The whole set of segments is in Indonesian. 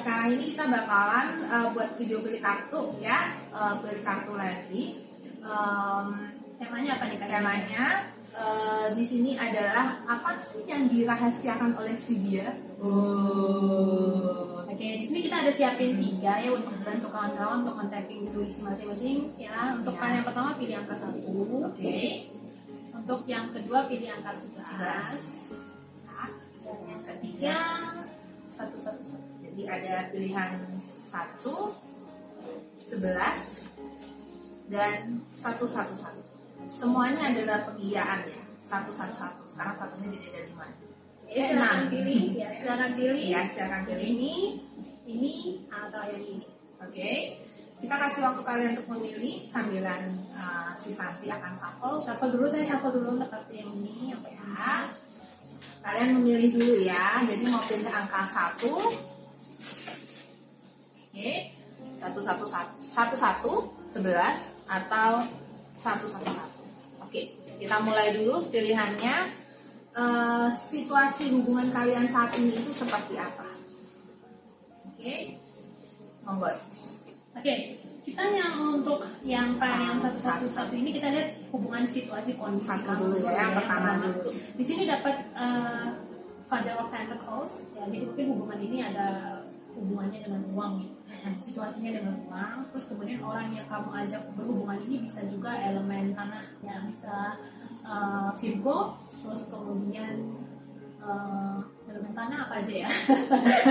sekarang ini kita bakalan eh, buat video beli kartu ya, Eh, beli kartu lagi. Em, Temanya apa nih kalian? temanya eh, di sini adalah apa sih yang dirahasiakan oleh si dia? Oh, Oke, di sini kita ada siapin tiga ya untuk bantu kawan-kawan untuk men-tapping intuisi masing-masing ya. Untuk Ya. yang pertama pilih angka satu. oke. Untuk yang kedua pilih angka 11 Dan yang ketiga satu satu satu. Jadi ada pilihan satu, sebelas, dan satu satu satu. Semuanya adalah pengiaan ya, satu satu satu. Sekarang satunya jadi ada lima. Oke, Eh, silakan pilih ya, silakan pilih. Iya, silakan pilih. Ini, ini atau yang ini. Oke, kita kasih waktu kalian untuk memilih sambilan uh, si Santi akan shuffle. Shuffle dulu, saya shuffle dulu untuk kartu yang ini apa ya? Ya. Kalian memilih dulu ya. Jadi mau pilih angka satu. Oke, satu satu satu satu sebelas atau satu satu satu. Oke, kita mulai dulu pilihannya. Eh, situasi hubungan kalian saat ini itu seperti apa? Oke, monggo. Oke, kita yang untuk yang paling yang satu satu satu ini kita lihat hubungan situasi kondisi Satu dulu ya, yang pertama dulu. Di sini dapat eh, Father of Pentacles, ya, jadi mungkin hubungan ini ada hubungannya dengan uang ya. Situasinya dengan uang, terus kemudian orang yang kamu ajak berhubungan ini bisa juga elemen tanah, ya bisa eh, Virgo, terus kemudian eh, elemen tanah apa aja ya?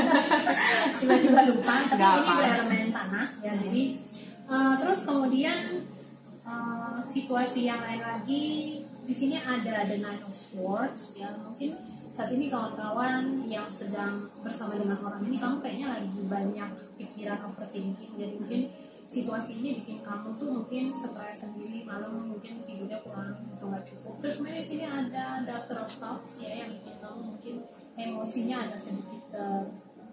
Tiba-tiba lupa, tapi Nggak ini elemen tanah, ya jadi eh, terus kemudian eh, situasi yang lain lagi di sini ada the nine of swords ya mungkin saat ini kawan-kawan yang sedang bersama dengan orang ini kamu kayaknya lagi banyak pikiran overthinking jadi mungkin situasi ini bikin kamu tuh mungkin stres sendiri malam mungkin tidurnya kurang atau nggak cukup terus kemudian di sini ada doctor of thoughts ya yang bikin kamu mungkin emosinya ada sedikit eh,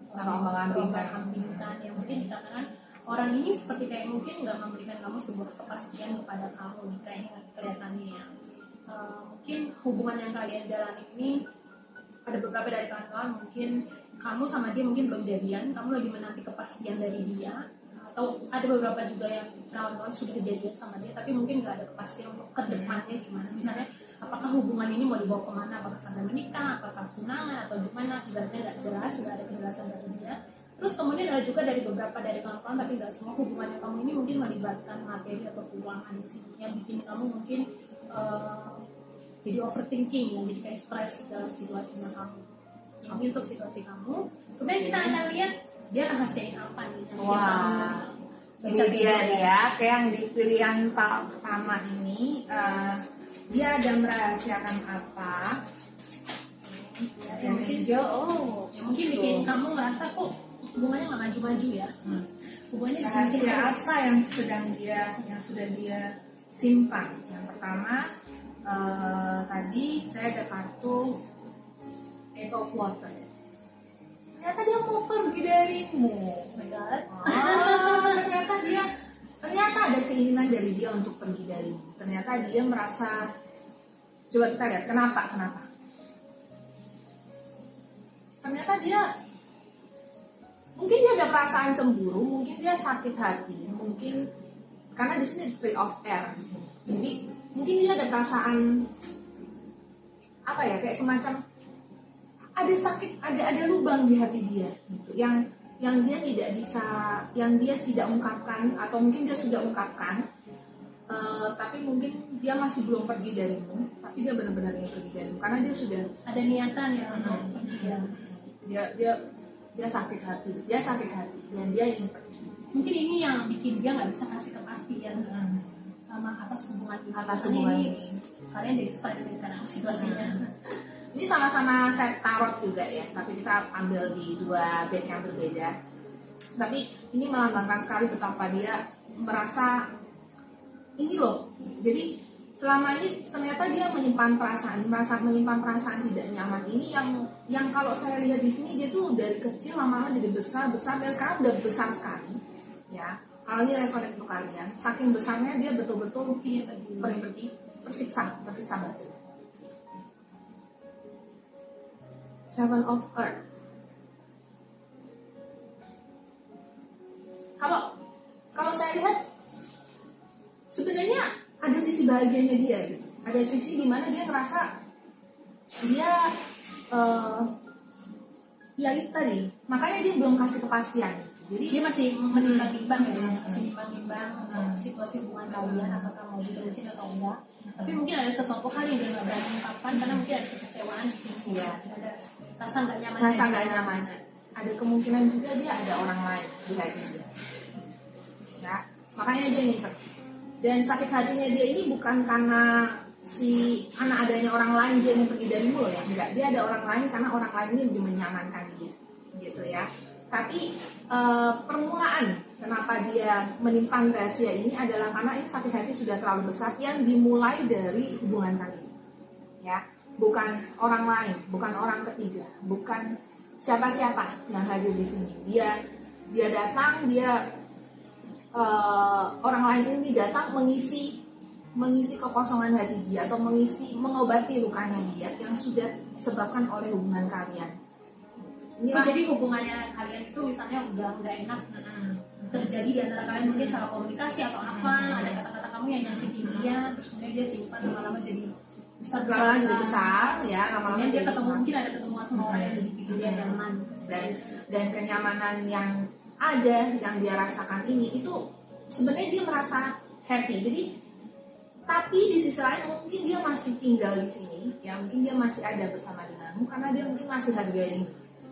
Terombang-ambingkan. terombang-ambingkan. ya mungkin dikatakan orang ini seperti kayak mungkin nggak memberikan kamu sebuah kepastian kepada kamu nih kayaknya kelihatannya ya Eh, mungkin hubungan yang kalian jalani ini ada beberapa dari kawan-kawan mungkin kamu sama dia mungkin belum jadian kamu lagi menanti kepastian dari dia. Atau ada beberapa juga yang kawan-kawan sudah jadian sama dia tapi mungkin nggak ada kepastian untuk ke depannya gimana. Misalnya apakah hubungan ini mau dibawa ke mana? Apakah sampai menikah apakah tunangan atau gimana ibaratnya nggak jelas nggak ada kejelasan dari dia. Terus kemudian ada juga dari beberapa dari kawan-kawan tapi nggak semua hubungan yang kamu ini mungkin melibatkan materi atau keuangan di sini yang bikin kamu mungkin eh, jadi overthinking yang jadi kayak stres dalam situasinya kamu ini untuk situasi kamu kemudian kita akan lihat dia rahasiain apa nih yang bikin kamu Ini dia nih ya, kayak yang di pilihan pa- pertama ini eh, dia ada merahasiakan apa? Ya, Yang mungkin hijau, oh, ya, mungkin bikin gitu. kamu ngerasa kok hubungannya nggak maju-maju ya Hmm. hubungannya Rahasia apa yang sedang dia, yang sudah dia simpan? Yang pertama eh, tadi saya ada kartu Eight of Water. Ternyata dia mau pergi darimu. Oh. Ah, ternyata dia ternyata ada keinginan dari dia untuk pergi darimu. Ternyata dia merasa coba kita lihat kenapa kenapa. Ternyata dia mungkin dia ada perasaan cemburu, mungkin dia sakit hati, mungkin karena di sini three of air. Jadi mungkin dia ada perasaan apa ya kayak semacam ada sakit ada ada lubang di hati dia gitu yang yang dia tidak bisa yang dia tidak ungkapkan atau mungkin dia sudah ungkapkan eh, tapi mungkin dia masih belum pergi darimu tapi dia benar-benar ingin pergi darimu karena dia sudah ada niatan ya untuk Hmm. pergi ya. dia dia dia sakit hati dia sakit hati dan dia ingin pergi mungkin ini yang bikin dia nggak bisa kasih kepastian sama atas hubungan ini atas hubungan ini ini kalian jadi stres ya karena situasinya Ini sama-sama set tarot juga ya, tapi kita ambil di dua deck yang berbeda. Tapi ini melambangkan sekali betapa dia merasa ini loh. Jadi selama ini ternyata dia menyimpan perasaan, merasa menyimpan perasaan tidak nyaman. Ini yang yang kalau saya lihat di sini dia tuh dari kecil lama-lama jadi besar besar dan sekarang udah besar sekali, ya. Kalau ini resonate untuk kalian. Saking besarnya dia betul-betul tadi. seperti persiksa persiksa batin seven of earth. Kalau kalau saya lihat sebenarnya ada sisi bahagianya dia gitu. Ada sisi di mana dia ngerasa dia eh ya itu tadi. Makanya dia belum kasih kepastian jadi dia masih menimbang-nimbang ya Hmm. masih menimbang Hmm. situasi hubungan kalian apakah mau diterusin atau enggak. Tapi mungkin ada sesuatu hal yang dia nggak berani ungkapkan karena mungkin ada kekecewaan di sini. Iya. ada rasa nggak nyaman dari nggak nyaman. Ada kemungkinan juga dia ada orang lain di hati dia. Ya makanya dia nyimpen dan sakit hatinya dia ini bukan karena si karena adanya orang lain dia ingin pergi darimu loh ya. Enggak dia ada orang lain karena orang lain ini lebih menyamankan dia. Gitu ya tapi eh, permulaan kenapa dia menyimpan rahasia ini adalah karena ini sakit hati sudah terlalu besar yang dimulai dari hubungan kalian ya bukan orang lain bukan orang ketiga bukan siapa-siapa yang hadir di sini. Dia dia datang dia eh, orang lain ini datang mengisi mengisi kekosongan hati dia atau mengisi mengobati lukanya dia yang sudah disebabkan oleh hubungan kalian Oh, inilah jadi hubungannya kalian itu misalnya udah nggak enak Mm-mm. terjadi di antara kalian mungkin salah komunikasi atau apa ada kata-kata kamu yang nyakitin dia terus kemudian dia simpan lama-lama jadi besar Lama-lama jadi besar ya lama-lama dia ketemu besar. mungkin ada ketemu sama orang yang lebih bikin dia nyaman dan dan kenyamanan yang ada yang dia rasakan ini itu sebenarnya dia merasa happy jadi tapi di sisi lain mungkin dia masih tinggal di sini ya mungkin dia masih ada bersama denganmu karena dia mungkin masih hargai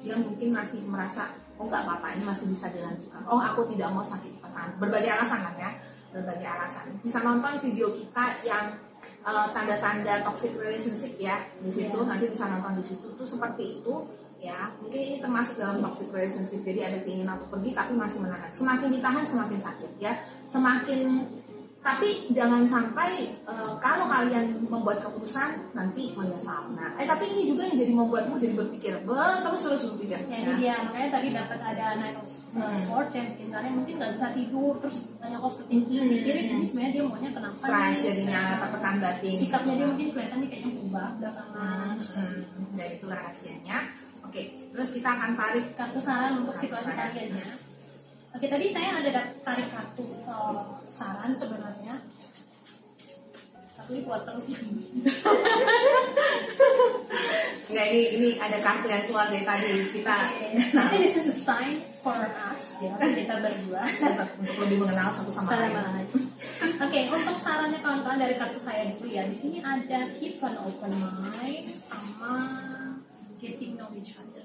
dia mungkin masih merasa oh nggak apa-apa ini masih bisa dilanjutkan. Oh aku tidak mau sakit pasangan. Berbagai alasan kan ya berbagai alasan. Bisa nonton video kita yang eh, tanda-tanda toxic relationship ya di situ Ya. nanti bisa nonton di situ. Tuh seperti itu ya. Mungkin ini termasuk dalam toxic relationship. Jadi ada keinginan untuk pergi tapi masih menahan. Semakin ditahan semakin sakit ya. Semakin tapi jangan sampai eh, kalau kalian membuat keputusan nanti menyesal. Nah eh tapi ini juga yang jadi membuatmu jadi berpikir. "Beh, terus terus berpikir. Ya ini dia. Makanya tadi dapat ada nine of Hmm. swords yang bikin kalian mungkin nggak bisa tidur terus banyak overthinking. Hmm. mikirin ini sebenarnya dia maunya kenapa stres nih? jadinya tertekan batin. Sikapnya dia mungkin kelihatannya kayaknya berubah belakangan. Hmm, dan itu rahasianya. Oke terus kita akan tarik kartu saran untuk situasi kalian ya. Oke tadi saya ada tarik kartu eh, saran sebenarnya. Tapi buat terus ini. Nggak, ini ini ada kartu yang keluar dari tadi kita Nanti this is a sign for us ya kita berdua. untuk, untuk lebih mengenal satu sama lain lain. Oke, untuk sarannya kawan-kawan dari kartu saya dulu ya. Di sini ada keep an open mind sama getting know each other.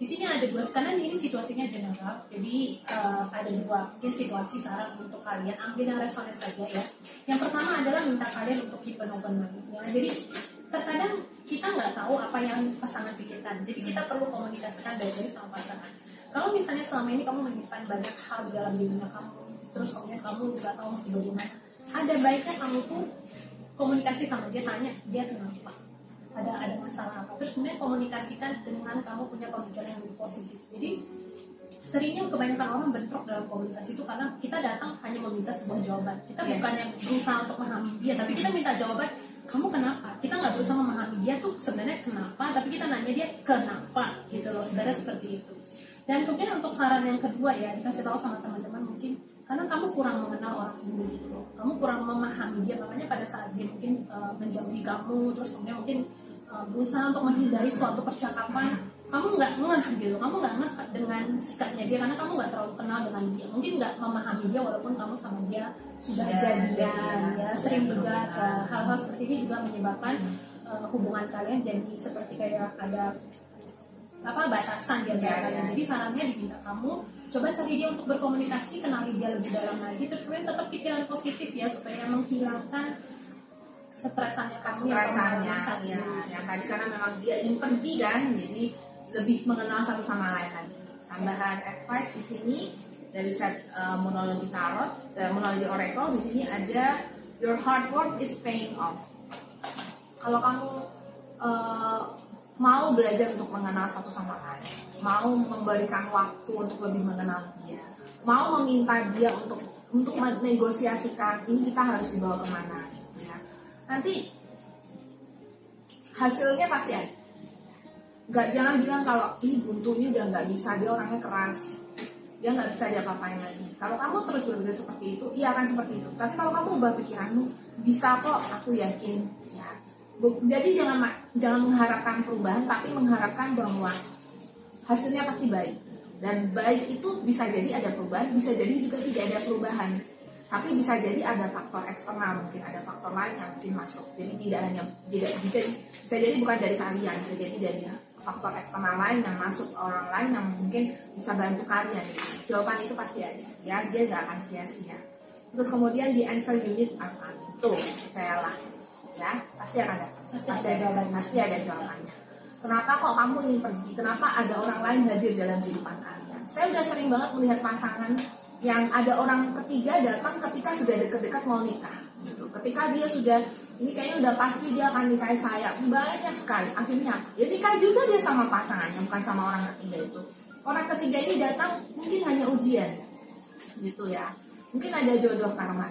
Di sini ada dua, karena ini situasinya general, jadi eh, ada dua mungkin situasi saran untuk kalian ambil yang resonan saja ya. Yang pertama adalah minta kalian untuk keep an open mind. Ya. Jadi terkadang kita nggak tahu apa yang pasangan pikirkan, jadi kita perlu komunikasikan baik-baik sama pasangan. Kalau misalnya selama ini kamu menyimpan banyak hal di dalam dirinya kamu, terus kemudian kamu nggak tahu mesti bagaimana, ada baiknya kamu tuh komunikasi sama dia tanya dia kenapa ada ada masalah apa. Terus kemudian komunikasikan dengan kamu punya pemikiran yang lebih positif. Jadi seringnya kebanyakan orang bentrok dalam komunikasi itu karena kita datang hanya meminta sebuah jawaban. Kita Yes. bukan yang berusaha untuk memahami dia tapi kita minta jawaban kamu kenapa? Kita nggak berusaha memahami dia tuh sebenarnya kenapa tapi kita nanya dia kenapa? Gitu loh ibarat seperti itu. Dan kemudian untuk saran yang kedua ya dikasih tahu sama teman-teman mungkin karena kamu kurang mengenal orang ini gitu loh. Kamu kurang memahami dia makanya pada saat dia mungkin uh, menjauhi kamu terus kemudian mungkin uh, berusaha untuk menghindari suatu percakapan kamu nggak ngeh gitu kamu nggak ngeh dengan sikapnya dia karena kamu nggak terlalu kenal dengan dia mungkin nggak memahami dia walaupun kamu sama dia sudah Sudah jadian ya sudah sering juga uh, hal-hal seperti ini juga menyebabkan uh, hubungan kalian jadi seperti kayak ada apa batasan di antara Ya, kalian. ya. Jadi sarannya diminta kamu coba cari dia untuk berkomunikasi, kenali dia lebih dalam lagi, terus kemudian tetap pikiran positif ya supaya menghilangkan stresannya kamu saat ya yang tadi karena memang dia ingin pergi kan jadi lebih mengenal satu sama lain lagi tambahan advice di sini dari set uh, monologi tarot uh, monologi oracle di sini ada your hard work is paying off. Kalau kamu uh, mau belajar untuk mengenal satu sama lain mau memberikan waktu untuk lebih mengenal dia mau meminta dia untuk untuk menegosiasikan ini kita harus dibawa ke mana nanti hasilnya pasti ada. Nggak jangan bilang kalau ini buntunya udah nggak bisa dia orangnya keras. Dia nggak bisa dia apain lagi. Kalau kamu terus berpikir seperti itu iya akan seperti itu. Tapi kalau kamu ubah pikiranmu bisa kok aku yakin ya. Jadi jangan jangan mengharapkan perubahan tapi mengharapkan bahwa hasilnya pasti baik. Dan baik itu bisa jadi ada perubahan bisa jadi juga tidak ada perubahan tapi bisa jadi ada faktor eksternal mungkin ada faktor lain yang mungkin masuk. Jadi tidak hanya tidak bisa bisa jadi bukan dari kalian bisa jadi dari faktor eksternal lain yang masuk orang lain yang mungkin bisa bantu kalian. Jawaban itu pasti ada ya. Dia nggak akan sia-sia. Terus kemudian di answer unit apa itu lah ya. Pasti akan ada. Pasti, pasti ada. jawabannya. Pasti ada jawabannya. Kenapa kok kamu ingin pergi? Kenapa ada orang lain hadir dalam kehidupan kalian? Saya udah sering banget melihat pasangan yang ada orang ketiga datang ketika sudah deket-deket mau nikah gitu. ketika dia sudah ini kayaknya udah pasti dia akan nikahi saya. Banyak sekali akhirnya. Ya nikah juga dia sama pasangannya bukan sama orang ketiga itu. Orang ketiga ini datang mungkin hanya ujian gitu ya. Mungkin ada jodoh karma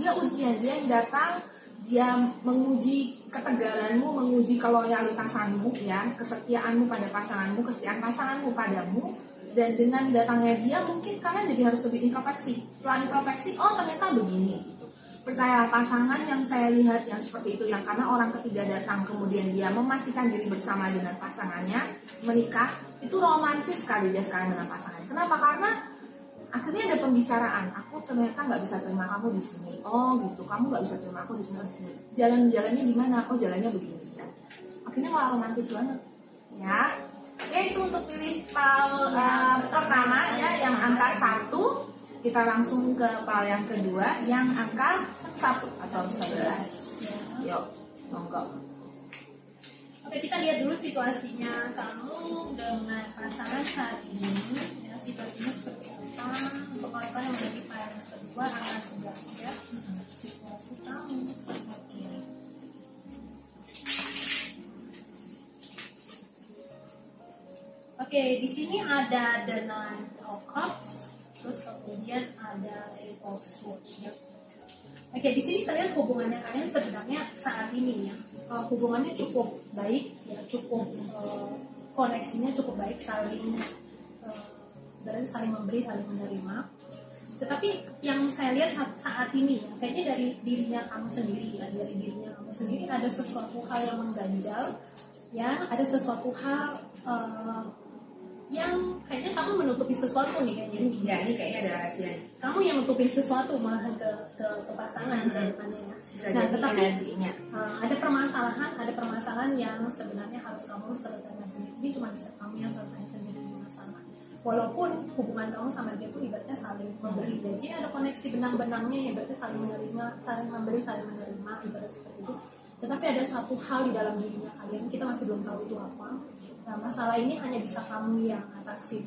dia ujian dia yang datang dia menguji ketegaranmu, menguji keloyalitasanmu, ya, kesetiaanmu pada pasanganmu, kesetiaan pasanganmu padamu, dan dengan datangnya dia mungkin kalian jadi harus lebih introspeksi. Setelah introspeksi oh ternyata begini gitu. Percaya pasangan yang saya lihat yang seperti itu yang karena orang ketiga datang kemudian dia memastikan diri bersama dengan pasangannya menikah itu romantis sekali dia sekarang dengan pasangannya kenapa? Karena akhirnya ada pembicaraan. Aku ternyata nggak bisa terima kamu di sini. Oh gitu. Kamu nggak bisa terima aku di sini di sini. Jalan jalannya gimana? Oh jalannya begini ya. akhirnya malah romantis banget. Ya Oke itu untuk pilih pal uh, pertama ya yang angka satu kita langsung ke pal yang kedua yang angka satu atau sebelas. Yuk, monggo. Oke kita lihat dulu situasinya kamu dengan pasangan saat ini ya situasinya seperti apa untuk apa yang menjadi yang kedua angka sebelas ya situasi kamu seperti ini. Okay, di sini ada the nine of cups, terus kemudian ada eight of swords ya. Oke, okay, di sini kalian hubungannya kalian sebenarnya saat ini ya uh, hubungannya cukup baik ya cukup uh, koneksinya cukup baik saling uh, berarti saling memberi saling menerima. Tetapi yang saya lihat saat, saat ini ya, kayaknya dari dirinya kamu sendiri ya dari dirinya kamu sendiri ada sesuatu hal yang mengganjal ya ada sesuatu hal uh, yang kayaknya kamu menutupi sesuatu nih kayaknya ya ini kayaknya ada rahasia. Kamu yang nutupin sesuatu malahan ke ke, ke pasangan mm -hmm. ya. Nah tetapi energinya. Uh, ada permasalahan ada permasalahan yang sebenarnya harus kamu selesaikan sendiri. Ini cuma bisa kamu yang selesaikan sendiri masalah. Walaupun hubungan kamu sama dia itu ibaratnya saling memberi. Dan sini ada koneksi benang-benangnya ya ibaratnya saling menerima saling memberi saling menerima ibarat seperti itu. Tetapi ada satu hal di dalam dirinya kalian kita masih belum tahu itu apa Nah, masalah ini hanya bisa kamu yang atasi.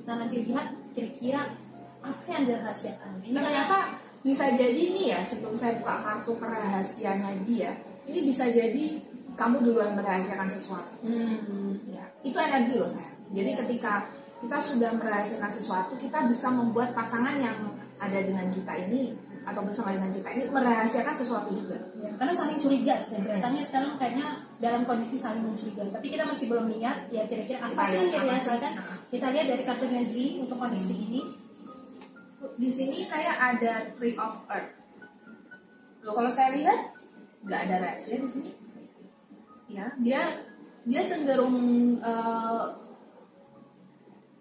Kita nanti lihat kira-kira apa yang dirahasiakan. Ini ternyata bisa jadi nih ya sebelum saya buka kartu kerahasianya dia, ini bisa jadi kamu duluan merahasiakan sesuatu. Hmm. Ya, itu energi loh saya. Jadi ketika kita sudah merahasiakan sesuatu, kita bisa membuat pasangan yang ada dengan kita ini atau bersama dengan kita ini merahasiakan sesuatu juga. Ya, karena saling curiga dan kelihatannya sekarang kayaknya dalam kondisi saling mencurigai. Tapi kita masih belum lihat ya kira-kira apa sih yang dirasakan. Kita lihat dari kartunya Z untuk kondisi hmm. ini. Di sini saya ada Three of Earth. Loh, kalau saya lihat nggak ada rahasia di sini. Ya, dia dia cenderung uh,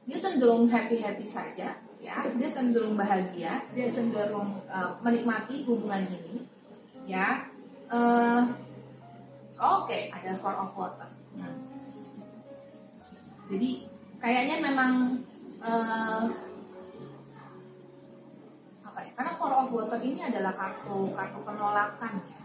dia cenderung happy happy saja ya dia cenderung bahagia dia cenderung uh, menikmati hubungan ini ya uh, oke okay, ada four of water hmm. jadi kayaknya memang uh, apa ya karena four of water ini adalah kartu kartu penolakan ya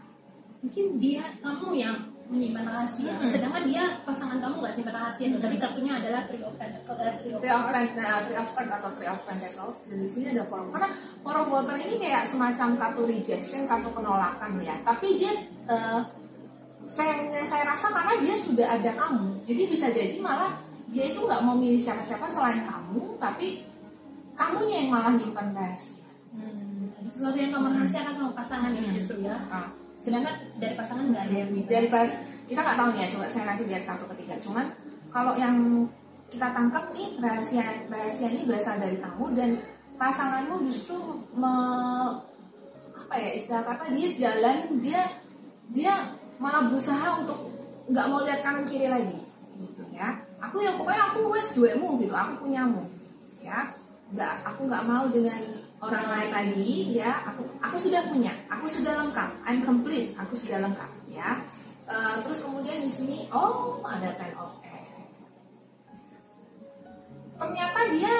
mungkin dia kamu yang menyimpan rahasia. Hmm. Sedangkan dia pasangan kamu nggak simpan rahasia. Hmm. Tapi kartunya adalah three of pentacles, uh, three of, pentacles, three of pentacles atau three of pentacles. Dan di sini ada four. Karena four of water ini kayak semacam kartu rejection, kartu penolakan ya. Tapi dia uh, saya saya rasa karena dia sudah ada kamu, jadi bisa jadi malah dia itu nggak mau milih siapa-siapa selain kamu, tapi kamunya yang malah nyimpan rahasia Hmm, sesuatu yang kamu rahasiakan sama pasangan ini Hmm. justru ya. Ah. Sedangkan dari pasangan nggak ada yang minta. dari pas kita nggak tahu nih ya coba saya nanti lihat kartu ketiga. Cuman kalau yang kita tangkap nih rahasia rahasia ini berasal dari kamu dan pasanganmu justru me, apa ya istilah kata dia jalan dia dia malah berusaha untuk nggak mau lihat kanan kiri lagi gitu ya. Aku ya pokoknya aku wes duemu gitu aku punyamu ya. Nggak aku nggak mau dengan orang lain lagi ya. Aku aku sudah punya aku sudah lengkap. I'm complete aku sudah lengkap ya. Eh, terus kemudian di sini oh ada ten of air. Ternyata dia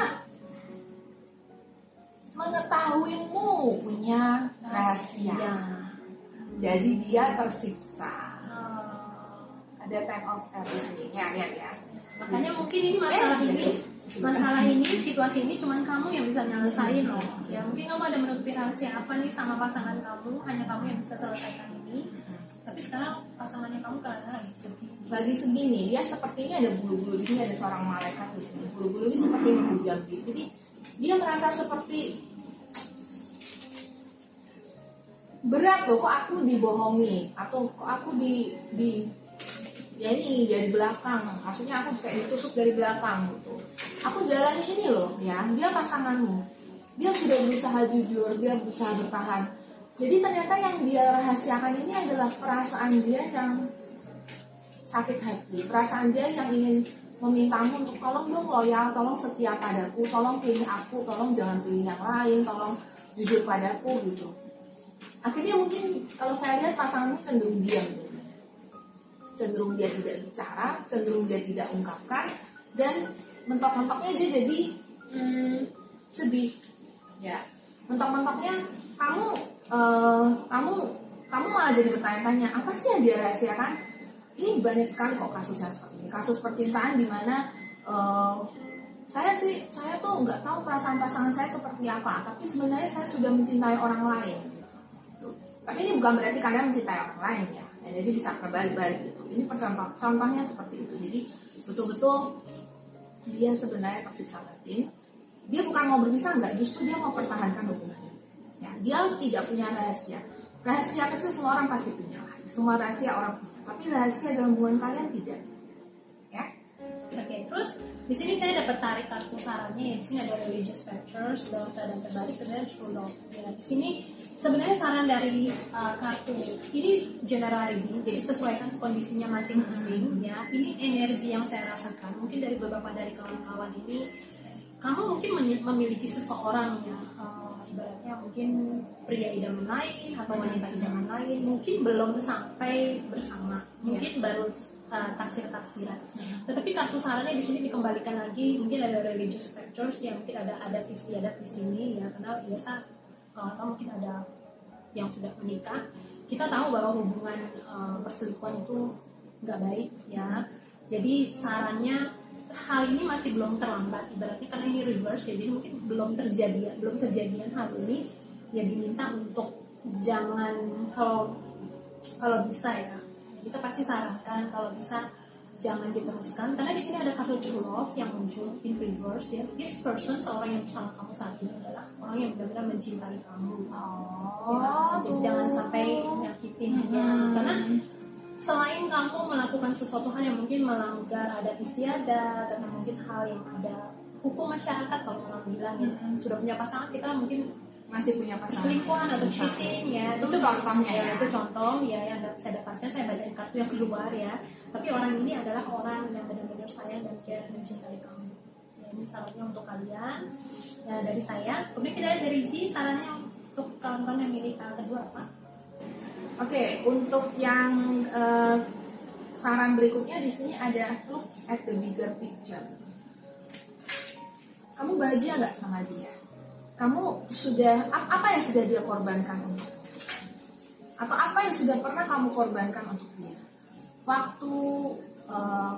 mengetahuimu punya rahasia. Jadi dia tersiksa. Oh. ada ten of air di sini. Ya lihat ya. Makanya mungkin ini masalah Eh, ini, gitu. Masalah ini, situasi ini cuma kamu yang bisa nyelesain loh. Ya mungkin kamu ada menutupi rahasia apa nih sama pasangan kamu, hanya kamu yang bisa selesaikan ini. Tapi sekarang pasangannya kamu kadang lagi sedih. lagi segini dia seperti ini ada bulu-bulu di sini ada seorang malaikat di sini bulu-bulu ini seperti menghujam dia jadi dia merasa seperti berat loh kok aku dibohongi atau kok aku di di ya ini dari belakang. Maksudnya aku kayak ditusuk dari belakang gitu. Aku jalani ini loh ya. Dia pasanganmu. Dia sudah berusaha jujur dia berusaha bertahan. Jadi ternyata yang dia rahasiakan ini adalah perasaan dia yang sakit hati. Perasaan dia yang ingin memintamu untuk tolong dong loyal tolong setia padaku tolong pilih aku tolong jangan pilih yang lain tolong jujur padaku gitu. Akhirnya mungkin kalau saya lihat pasanganmu cenderung diam cenderung dia tidak bicara, cenderung dia tidak ungkapkan, dan mentok-mentoknya dia jadi hmm, sedih. Ya, mentok-mentoknya kamu eh, kamu kamu malah jadi bertanya-tanya apa sih yang dia rahasiakan? Ini banyak sekali kok kasusnya seperti ini. Kasus percintaan di mana eh, saya sih saya tuh nggak tahu perasaan pasangan saya seperti apa, tapi sebenarnya saya sudah mencintai orang lain. Gitu. Tapi ini bukan berarti kalian mencintai orang lain. Ya, jadi bisa kebalik-balik gitu. Ini percontoh, contohnya seperti itu. Jadi betul-betul dia sebenarnya tersiksa batin. Dia bukan mau berpisah enggak, justru dia mau pertahankan hubungannya. Ya, dia tidak punya rahasia. Rahasia kecil semua orang pasti punya. Semua rahasia orang punya. Tapi rahasia dalam hubungan kalian tidak. Ya. Oke, terus di sini saya dapat tarik kartu sarannya ya. Di sini ada religious pictures dalam keadaan terbalik dan true. Ya, di sini sebenarnya saran dari uh, kartu ini general reading, jadi sesuaikan kondisinya masing-masing. Ya, ini energi yang saya rasakan. Mungkin dari beberapa dari kawan-kawan ini, kamu mungkin memiliki seseorang ya. uh, ibaratnya mungkin pria idaman lain atau wanita idaman lain mungkin belum sampai bersama mungkin baru uh, taksir-taksiran tetapi kartu sarannya di sini dikembalikan lagi mungkin ada religious factors yang mungkin ada adat istiadat di sini ya karena biasa atau mungkin ada yang sudah menikah kita tahu bahwa hubungan uh, perselingkuhan itu nggak baik ya. Jadi sarannya hal ini masih belum terlambat ibaratnya karena ini reverse ya. Jadi mungkin belum terjadi belum kejadian hal ini ya diminta untuk jangan kalau kalau bisa ya. Kita pasti sarankan kalau bisa jangan diteruskan karena di sini ada kartu true love yang muncul in reverse ya this person seorang yang bersama kamu saat ini adalah orang yang benar-benar mencintai kamu Oh, Ya, jadi jangan sampai nyakitin Hmm. karena selain kamu melakukan sesuatu hal yang mungkin melanggar adat istiadat atau mungkin hal yang ada hukum masyarakat kalau orang bilang ya Hmm. sudah punya pasangan kita mungkin masih punya pasangan. perselingkuhan atau cheating ya Itu contohnya ya, ya. itu contoh ya yang saya dapatkan saya bacain kartu yang keluar ya tapi orang ini adalah orang yang benar-benar sayang dan care mencintai kamu ya, ini sarannya untuk kalian ya dari saya kemudian kita dari Z sarannya untuk kawan-kawan yang milih hal kedua apa Oke, untuk yang eh, saran berikutnya di sini ada look at the bigger picture. Kamu bahagia nggak sama dia? Kamu sudah ap- apa yang sudah dia korbankan untuk? Atau apa yang sudah pernah kamu korbankan untuk dia? Waktu, eh,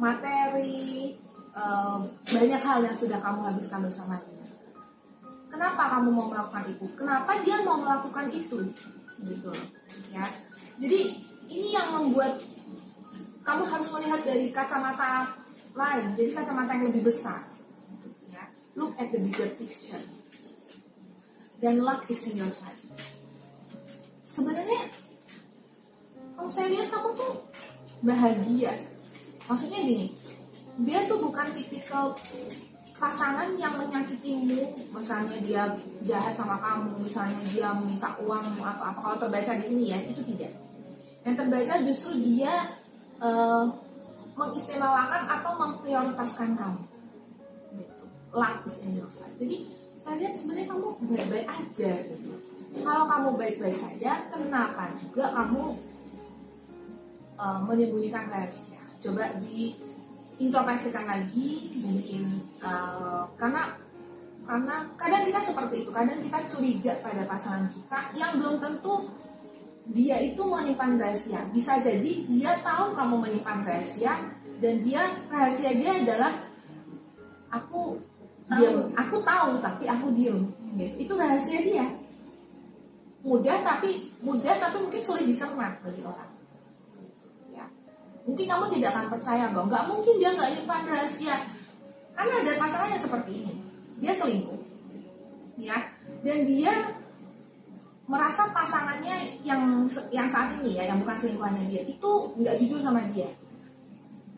materi, eh, banyak hal yang sudah kamu habiskan bersama dia. Kenapa kamu mau melakukan itu? Kenapa dia mau melakukan itu? Gitu ya. Jadi ini yang membuat kamu harus melihat dari kacamata lain, jadi kacamata yang lebih besar. gitu, ya. look at the bigger picture dan luck is in your side. Sebenarnya kalau saya lihat kamu tuh bahagia. Maksudnya gini dia tuh bukan tipikal pasangan yang menyakitimu. Misalnya dia jahat sama kamu misalnya dia minta uang atau apa. Kalau terbaca di sini ya itu tidak. Yang terbaca justru dia uh, mengistimewakan atau memprioritaskan kamu. Gitu. luck is in your side. Jadi saya lihat sebenarnya kamu baik-baik aja gitu. Kalau kamu baik-baik saja kenapa juga kamu uh, menyembunyikan rahasia coba di introspeksikan lagi mungkin uh, karena karena kadang kita seperti itu. Kadang kita curiga pada pasangan kita yang belum tentu dia itu menyimpan rahasia. Bisa jadi dia tahu kamu menyimpan rahasia dan dia rahasia dia adalah aku diam. Aku tahu tapi aku diem gitu. itu rahasia dia. Mudah tapi mudah tapi mungkin sulit dicerna bagi orang. Mungkin kamu tidak akan percaya bahwa nggak mungkin dia nggak nyimpan rahasia. Karena ada pasangan yang seperti ini. Dia selingkuh. Ya. Dan dia merasa pasangannya yang yang saat ini ya yang bukan selingkuhannya dia itu nggak jujur sama dia.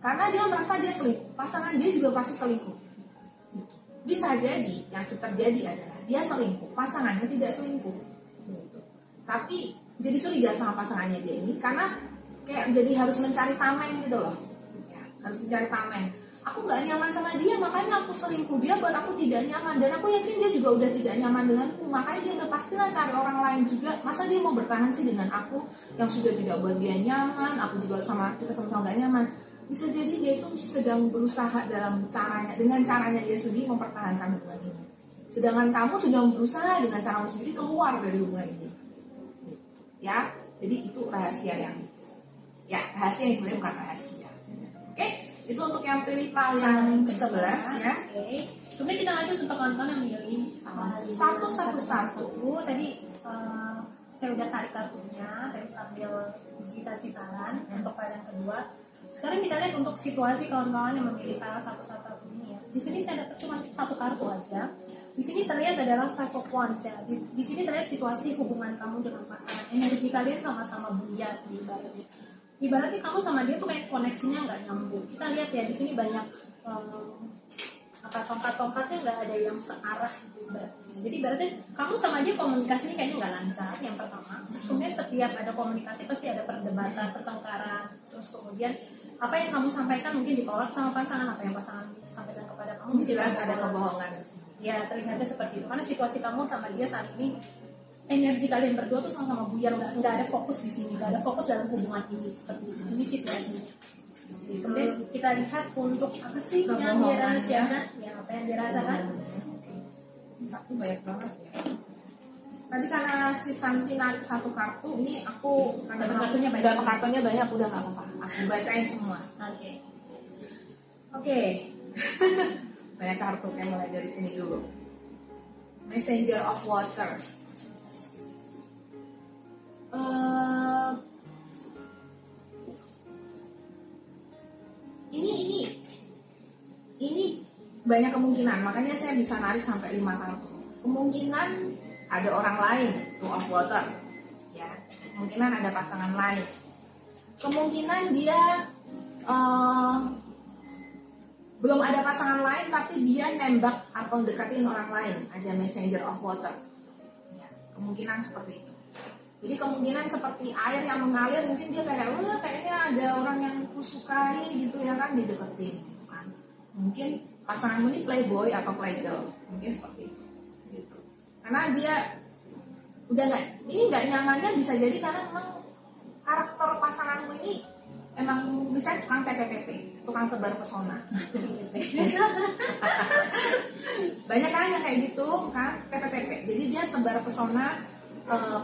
Karena dia merasa dia selingkuh. Pasangan dia juga pasti selingkuh bisa jadi yang terjadi adalah dia selingkuh pasangannya tidak selingkuh gitu. tapi jadi curiga sama pasangannya dia ini karena kayak jadi harus mencari tameng gitu loh. Ya, harus mencari tameng. Aku nggak nyaman sama dia makanya aku selingkuh dia buat aku tidak nyaman. Dan aku yakin dia juga udah tidak nyaman denganku. Makanya dia udah pastilah cari orang lain juga. Masa dia mau bertahan sih dengan aku yang sudah tidak buat dia nyaman aku juga sama kita sama-sama gak nyaman bisa jadi dia itu sedang berusaha dalam caranya dengan caranya dia sendiri mempertahankan hubungan ini. Sedangkan kamu sedang berusaha dengan cara sendiri keluar dari hubungan ini. Ya jadi itu rahasia yang ya rahasia yang sebenarnya bukan rahasia. Oke itu untuk yang pilih pal yang ke sebelas ya. Oke. Kemudian kita lanjut untuk kawan-kawan yang milih. Satu satu satu tadi uh, saya udah tarik kartunya tadi sambil dikasih saran. Hmm. untuk pal yang kedua sekarang kita lihat untuk situasi kawan-kawan yang memilih pal satu satu ini ya. Di sini saya dapat cuma satu kartu aja. Di sini terlihat adalah five of wands ya. Di, di sini terlihat situasi hubungan kamu dengan pasangan. Energi kalian sama-sama buyar di ibaratnya ibaratnya kamu sama dia tuh kayak koneksinya nggak nyambung. Kita lihat ya di sini banyak um, apa tongkat-tongkatnya nggak ada yang searah gitu ibaratnya. Jadi ibaratnya kamu sama dia komunikasinya kayaknya nggak lancar yang pertama. Terus kemudian setiap ada komunikasi pasti ada perdebatan pertengkaran. Terus kemudian apa yang kamu sampaikan mungkin ditolak sama pasangan apa yang pasangan sampaikan kepada kamu jelas ada kebohongan ya terlihatnya seperti itu. Karena situasi kamu sama dia saat ini energi kalian berdua tuh sama-sama buyar. Nggak nggak ada fokus di sini. Nggak ada fokus dalam hubungan ini. Seperti ini ini situasinya. Kemudian kita lihat untuk apa sih yang dirahasiakan ya. Apa yang dirasakan? Satu banyak banget ya Nanti karena si Santi narik satu kartu, ini aku karena dapat kartunya banyak. Dapat kartunya banyak, udah nggak apa-apa. Aku bacain semua. Oke. Okay. Oke. Okay. banyak kartu, yang mulai dari sini dulu. Messenger of Water. Eh, ini ini ini banyak kemungkinan makanya saya bisa narik sampai lima kartu kemungkinan ada orang lain two of water. Ya kemungkinan ada pasangan lain. Kemungkinan dia uh, belum ada pasangan lain tapi dia nembak atau deketin orang lain. Ada messenger of water. Ya, kemungkinan seperti itu. Jadi kemungkinan seperti air yang mengalir mungkin dia kayak wah kayaknya ada orang yang kusukai gitu ya kan dideketin gitu kan. Mungkin pasangan ini playboy atau playgirl. Mungkin seperti itu karena dia udah nggak ini nggak nyamannya bisa jadi karena memang karakter pasanganmu ini emang misalnya tukang TPTP tukang tebar pesona banyak kan yang kayak gitu kan TPTP jadi dia tebar pesona uh,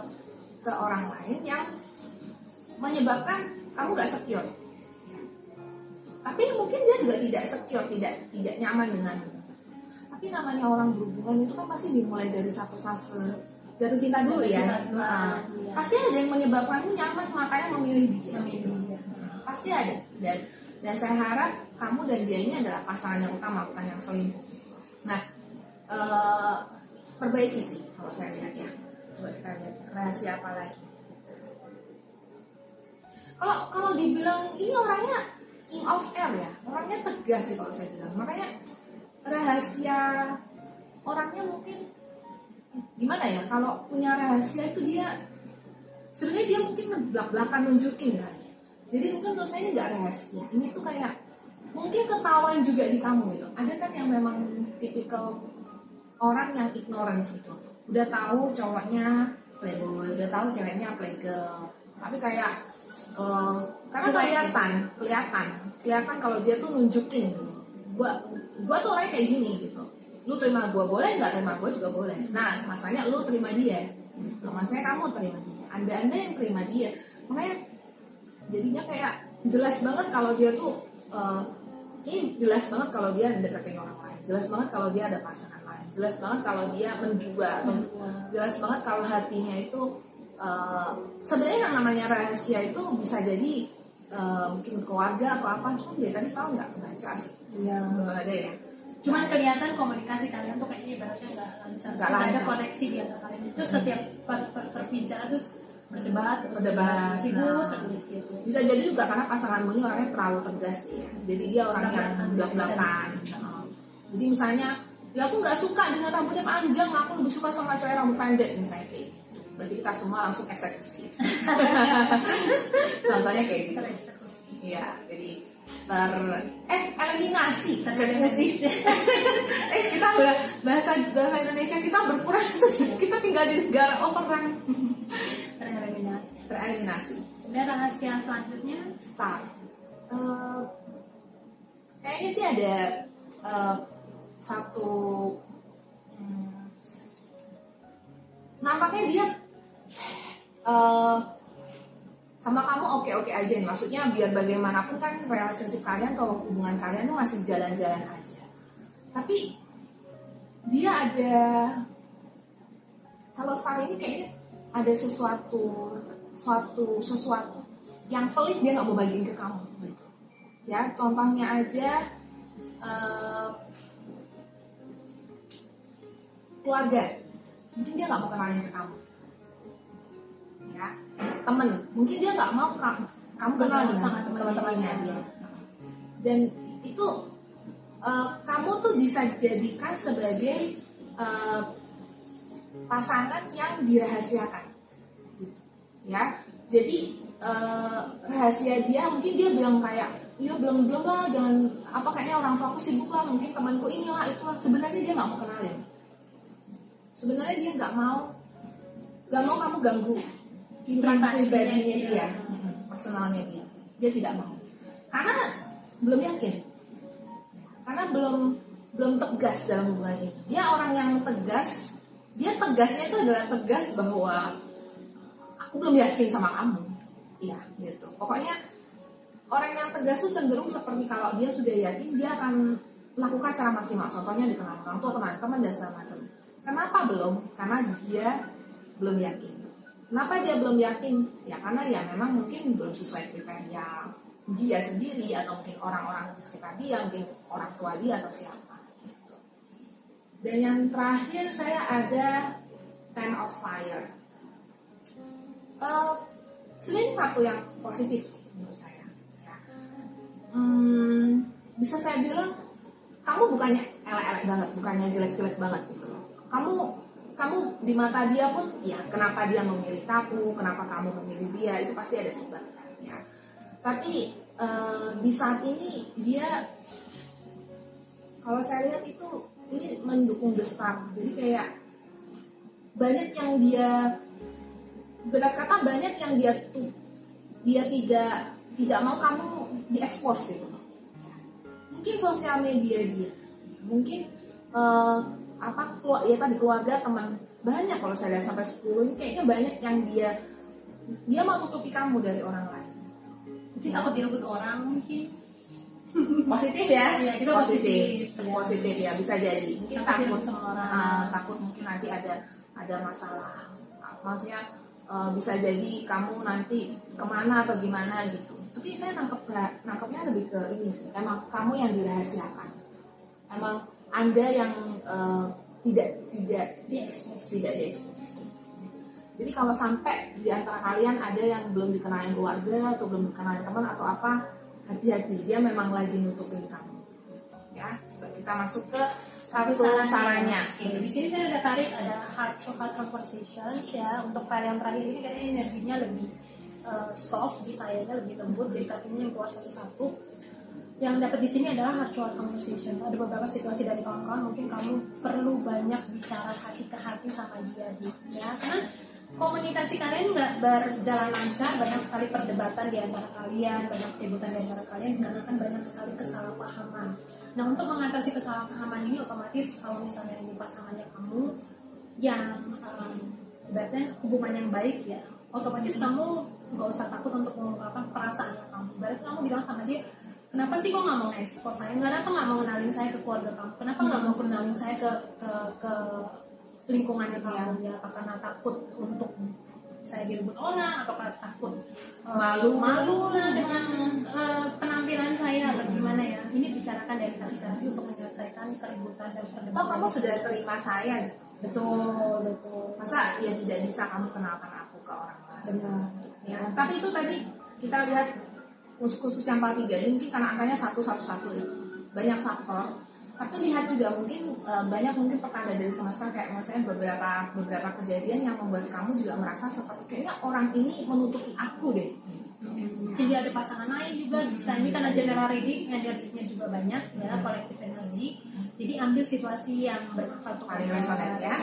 ke orang lain yang menyebabkan kamu gak secure. Tapi mungkin dia juga tidak secure, tidak tidak nyaman dengan. Tapi namanya orang berhubungan itu kan pasti dimulai dari satu fase jatuh cinta dulu ya. nah, iya. Pasti ada yang menyebabkan nyaman makanya memilih dia. Gitu. Pasti ada dan dan saya harap kamu dan dia ini adalah pasangan yang utama bukan yang selingkuh. Nah, eh, perbaiki sih kalau saya lihat ya coba kita lihat rahasia apa lagi kalau kalau dibilang ini orangnya king of air ya orangnya tegas sih kalau saya bilang makanya rahasia orangnya mungkin gimana ya kalau punya rahasia itu dia sebenarnya dia mungkin belak belakan nunjukin ya. jadi mungkin menurut saya ini nggak rahasia. Ini tuh kayak mungkin ketahuan juga di kamu gitu. Ada kan yang memang tipikal orang yang ignorance gitu. Udah tahu cowoknya playboy udah tahu ceweknya playgirl. Tapi kayak eh, karena kelihatan kelihatan. Kelihatan kalau dia tuh nunjukin gitu. Gua gua tuh orangnya kayak gini gitu. Lu terima gua boleh nggak terima gua juga boleh. Nah masanya lu terima dia. Gitu. masanya kamu terima dia. Anda anda yang terima dia. Makanya jadinya kayak jelas banget kalau dia tuh eh, ini jelas banget kalau dia deketin orang lain. Jelas banget kalau dia ada pasangan lain. Jelas banget kalau dia mendua atau jelas banget kalau hatinya itu eh, sebenarnya yang namanya rahasia itu bisa jadi eh, mungkin keluarga atau apa. Cuma dia tadi tahu nggak? Baca sih Iya. belum ada ya Cuman kelihatan komunikasi kalian tuh kayaknya ibaratnya nggak lancar. Nggak ada lancar. koneksi di antara kalian. Itu setiap per, per, perbicaraan terus berdebat, terus Berdebat, ribut, nah. terus gitu. bisa jadi juga karena pasanganmu ini orangnya terlalu tegas ya jadi dia orang yang belak belakan jadi misalnya ya aku nggak suka dengan rambutnya panjang aku lebih suka sama cewek rambut pendek misalnya kayak gitu berarti kita semua langsung eksekusi contohnya kayak gitu. Iya, jadi ter eh eliminasi Tersebut. eh kita bahasa bahasa Indonesia kita berkurang kita tinggal di negara orang Tereliminasi. tereliminasi. Kemudian rahasia selanjutnya? Star Eh, kayaknya sih ada eh, satu hmm, nampaknya dia eh, sama kamu oke oke aja nih. Maksudnya biar bagaimanapun kan relationship kalian atau hubungan kalian tuh masih jalan-jalan aja. Tapi dia ada kalau sekarang ini kayaknya ada sesuatu suatu sesuatu yang pelit dia nggak mau bagiin ke kamu gitu. Ya contohnya aja eh, keluarga. Mungkin dia nggak mau kenalin ke kamu. Ya temen. Mungkin dia nggak mau kamu kamu kenal dengan sama teman-temannya dia. dan itu eh, kamu tuh bisa jadikan sebagai eh, pasangan yang dirahasiakan. Gitu ya. Jadi eh, rahasia dia mungkin dia bilang kayak ya belum belum lah jangan apa kayaknya orang tua aku sibuk lah mungkin temanku inilah itulah sebenarnya dia nggak mau kenalin. Sebenarnya dia nggak mau nggak mau kamu ganggu pribadinya dia. dia. Personalnya dia. Dia tidak mau. Karena belum yakin. Karena belum belum tegas dalam hubungan ini. Dia orang yang tegas. Dia tegasnya itu adalah tegas bahwa aku belum yakin sama kamu. Iya gitu. Pokoknya orang yang tegas itu cenderung seperti kalau dia sudah yakin dia akan lakukan secara maksimal. Contohnya dikenal orang tua kenal teman dan segala macam. Kenapa belum? Karena dia belum yakin kenapa dia belum yakin ya karena ya memang mungkin belum sesuai kriteria dia sendiri atau mungkin orang-orang di sekitar dia mungkin orang tua dia atau siapa gitu. dan yang terakhir saya ada ten of fire Eh, sebenarnya kartu yang positif menurut saya ya. Hmm, bisa saya bilang kamu bukannya elek-elek banget bukannya jelek-jelek banget gitu loh kamu kamu di mata dia pun ya kenapa dia memilih kamu? Kenapa kamu memilih dia? Itu pasti ada sebabnya ya tapi eh, di saat ini dia kalau saya lihat itu ini mendukung the star. Jadi kayak banyak yang dia berat kata banyak yang dia tuh dia tidak tidak mau kamu diekspos gitu. Mungkin sosial media dia mungkin eh, apa ya tadi keluarga teman. Banyak kalau saya lihat sampai 10 ini kayaknya banyak yang dia dia mau tutupi kamu dari orang lain. Mungkin takut direbut orang mungkin. positif ya? Iya, kita positif. positif, ya. positif ya bisa jadi. Mungkin Takut takut sama orang. ah, takut mungkin nanti ada ada masalah. Ah, maksudnya eh, bisa jadi kamu nanti ke mana atau gimana gitu. Tapi saya nangkep nangkepnya lebih ke ini sih. Emang kamu yang dirahasiakan. Emang anda yang eh, tidak tidak diekspos. Tidak diekspos. Jadi kalau sampai di antara kalian ada yang belum dikenalin keluarga atau belum dikenalin teman atau apa hati-hati. Dia memang lagi nutupin kamu. Ya kita masuk ke kartu sarannya Oke, di sini saya ada tarik ada heart to heart conversations ya. Untuk file yang terakhir ini kayaknya energinya lebih uh, soft di sayanya lebih lembut jadi kartunya yang keluar satu-satu yang dapat di sini adalah heart conversation. Ada beberapa situasi dari kawan-kawan mungkin kamu perlu banyak bicara hati ke hati sama dia gitu ya. Karena komunikasi kalian nggak berjalan lancar banyak sekali perdebatan di antara kalian banyak keributan di antara kalian dikarenakan banyak sekali kesalahpahaman. Nah untuk mengatasi kesalahpahaman ini otomatis kalau misalnya ini pasangannya kamu yang um, ibaratnya hubungan yang baik ya otomatis kamu nggak usah takut untuk mengungkapkan perasaannya kamu. Berarti kamu bilang sama dia kenapa sih kok nggak mau ekspos saya? Kenapa nggak mau kenalin saya ke keluarga kamu. Kenapa nggak mau kenalin saya ke ke, ke lingkungannya kamu? Ya apa karena takut untuk saya direbut orang atau karena takut uh, Malu. malu lah dengan uh, penampilan saya atau gimana ya? Ini bicarakan dari ke hati untuk menyelesaikan keributan dan perdebatan. Oh kamu sudah terima saya betul betul. Masa ya tidak bisa kamu kenalkan aku ke orang lain? Benar. Ya tapi itu tadi kita lihat khusus, khusus yang part tiga. Ini mungkin karena angkanya satu satu satu ya. Banyak faktor. Tapi lihat juga mungkin e, banyak mungkin pertanda dari semesta kayak misalnya beberapa beberapa kejadian yang membuat kamu juga merasa seperti kayaknya orang ini menutupi aku deh. Jadi ada pasangan lain juga. Bisa ini karena general reading energinya juga banyak ya kolektif energi jadi ambil situasi yang bermanfaat untuk resonate, ya.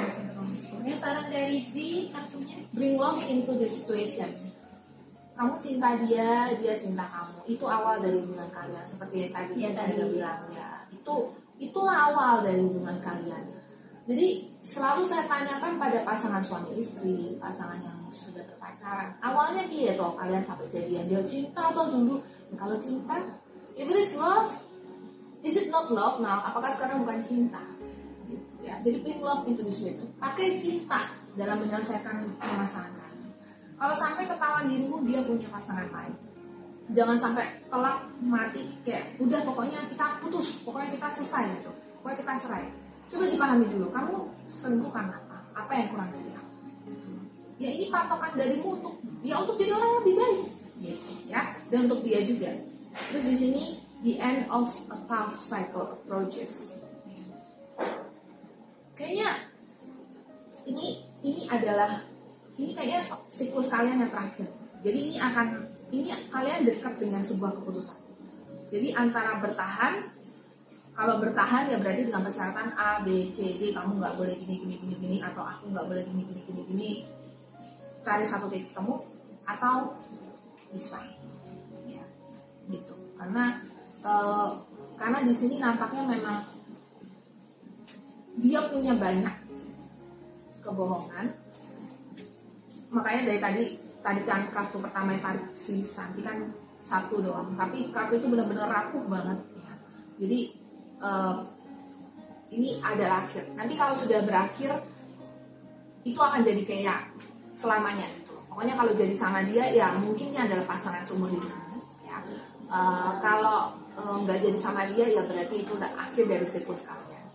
Ini saran dari Z kartunya? Bring love into the situation kamu cinta dia dia cinta kamu. Itu awal dari hubungan kalian. Seperti yang tadi Iya, saya tadi. bilang ya. Itu itulah awal dari hubungan kalian. Jadi selalu saya tanyakan pada pasangan suami istri pasangan yang sudah berpacaran. Awalnya dia tuh kalian sampai jadian. Dia cinta atau dulu. Ya, kalau cinta if it is love is it not love now? Apakah sekarang bukan cinta? Gitu ya. Jadi bring love into the situation pakai cinta dalam menyelesaikan permasalahan kalau sampai ketahuan dirimu dia punya pasangan lain. Jangan sampai telak mati kayak udah pokoknya kita putus pokoknya kita selesai gitu. Pokoknya kita cerai. Coba dipahami dulu kamu selingkuh karena apa? Apa yang kurang dari aku? Ya ini patokan darimu untuk ya untuk jadi orang lebih baik gitu ya. Dan untuk dia juga. Terus di sini the end of a tough cycle approaches. Kayaknya ini ini adalah ini kayaknya siklus kalian yang terakhir. Jadi ini akan ini kalian dekat dengan sebuah keputusan. Jadi antara bertahan kalau bertahan ya berarti dengan persyaratan A B C D kamu nggak boleh gini gini gini gini atau aku nggak boleh gini gini gini gini. Cari satu titik temu atau bisa. Ya gitu. Karena eh, karena di sini nampaknya memang dia punya banyak kebohongan makanya dari tadi tadi kan kartu pertama yang tarik si Santi kan satu doang. Tapi kartu itu benar-benar rapuh banget ya. Jadi eh, ini adalah akhir. Nanti kalau sudah berakhir itu akan jadi kayak selamanya gitu. Pokoknya kalau jadi sama dia ya mungkin ini adalah pasangan seumur hidupmu ya. Eh, kalau eh, nggak jadi sama dia ya berarti itu udah akhir dari siklus kalian.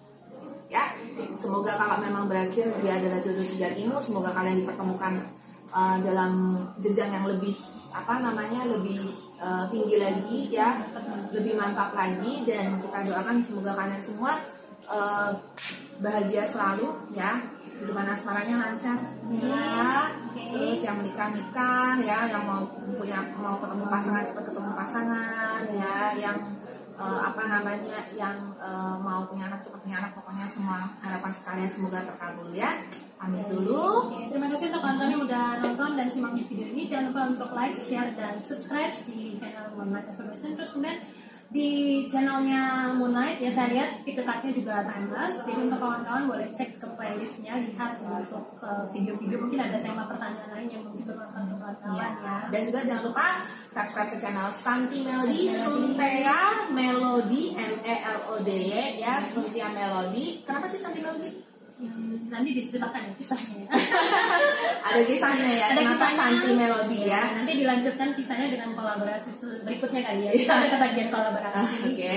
Ya semoga kalau memang berakhir dia adalah jodoh sejatimu semoga kalian dipertemukan uh, dalam jenjang yang lebih apa namanya lebih uh, tinggi lagi ya. Lebih mantap lagi dan kita doakan semoga kalian semua uh, bahagia selalu ya. Hubungan asmaranya lancar ya. Terus yang menikah nikah ya yang mau punya mau ketemu pasangan cepat ketemu pasangan ya. Yang eh, apa namanya yang eh, mau punya anak cepat punya anak pokoknya semua harapan sekalian semoga terkabul ya pamit dulu terima kasih untuk kawan-kawan yang udah nonton dan simak di video ini. Jangan lupa untuk like, share, dan subscribe di channel Moonlight Affirmation. Terus kemudian di channelnya Moonlight ya saya lihat cardnya juga timeless. Jadi untuk kawan-kawan boleh cek ke playlistnya, lihat untuk uh, video-video mungkin ada tema pertanyaan lain yang mungkin bermanfaat untuk kawan-kawan ya. dan juga jangan lupa subscribe ke channel Santi Melody Suntea Melody M E L O D Y ya Suntia Melody kenapa sih Santi Melody Hmm, nanti diceritakan ya kisahnya. Ada kisahnya ya. Ada Kenapa kisahnya. Santi Melodi ya? Nanti dilanjutkan kisahnya dengan kolaborasi berikutnya kali ya. Iya. Kita ada ketagihan Ah, kolaborasi. Oke.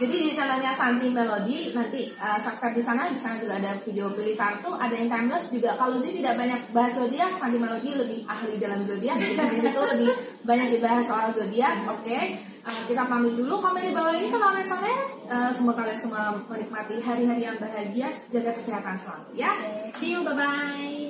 Jadi di channelnya Santi Melodi nanti uh, subscribe di sana. Di sana juga ada video pilih kartu, ada yang timeless juga. Kalau sih tidak banyak bahas zodiak, Santi Melodi lebih ahli dalam zodiak. Jadi di situ lebih banyak dibahas soal zodiak. Oke. Uh, kita pamit dulu. Komen di bawah ini kalau misalnya uh, semoga kalian semua menikmati hari-hari yang bahagia, jaga kesehatan selalu ya. See you, bye bye.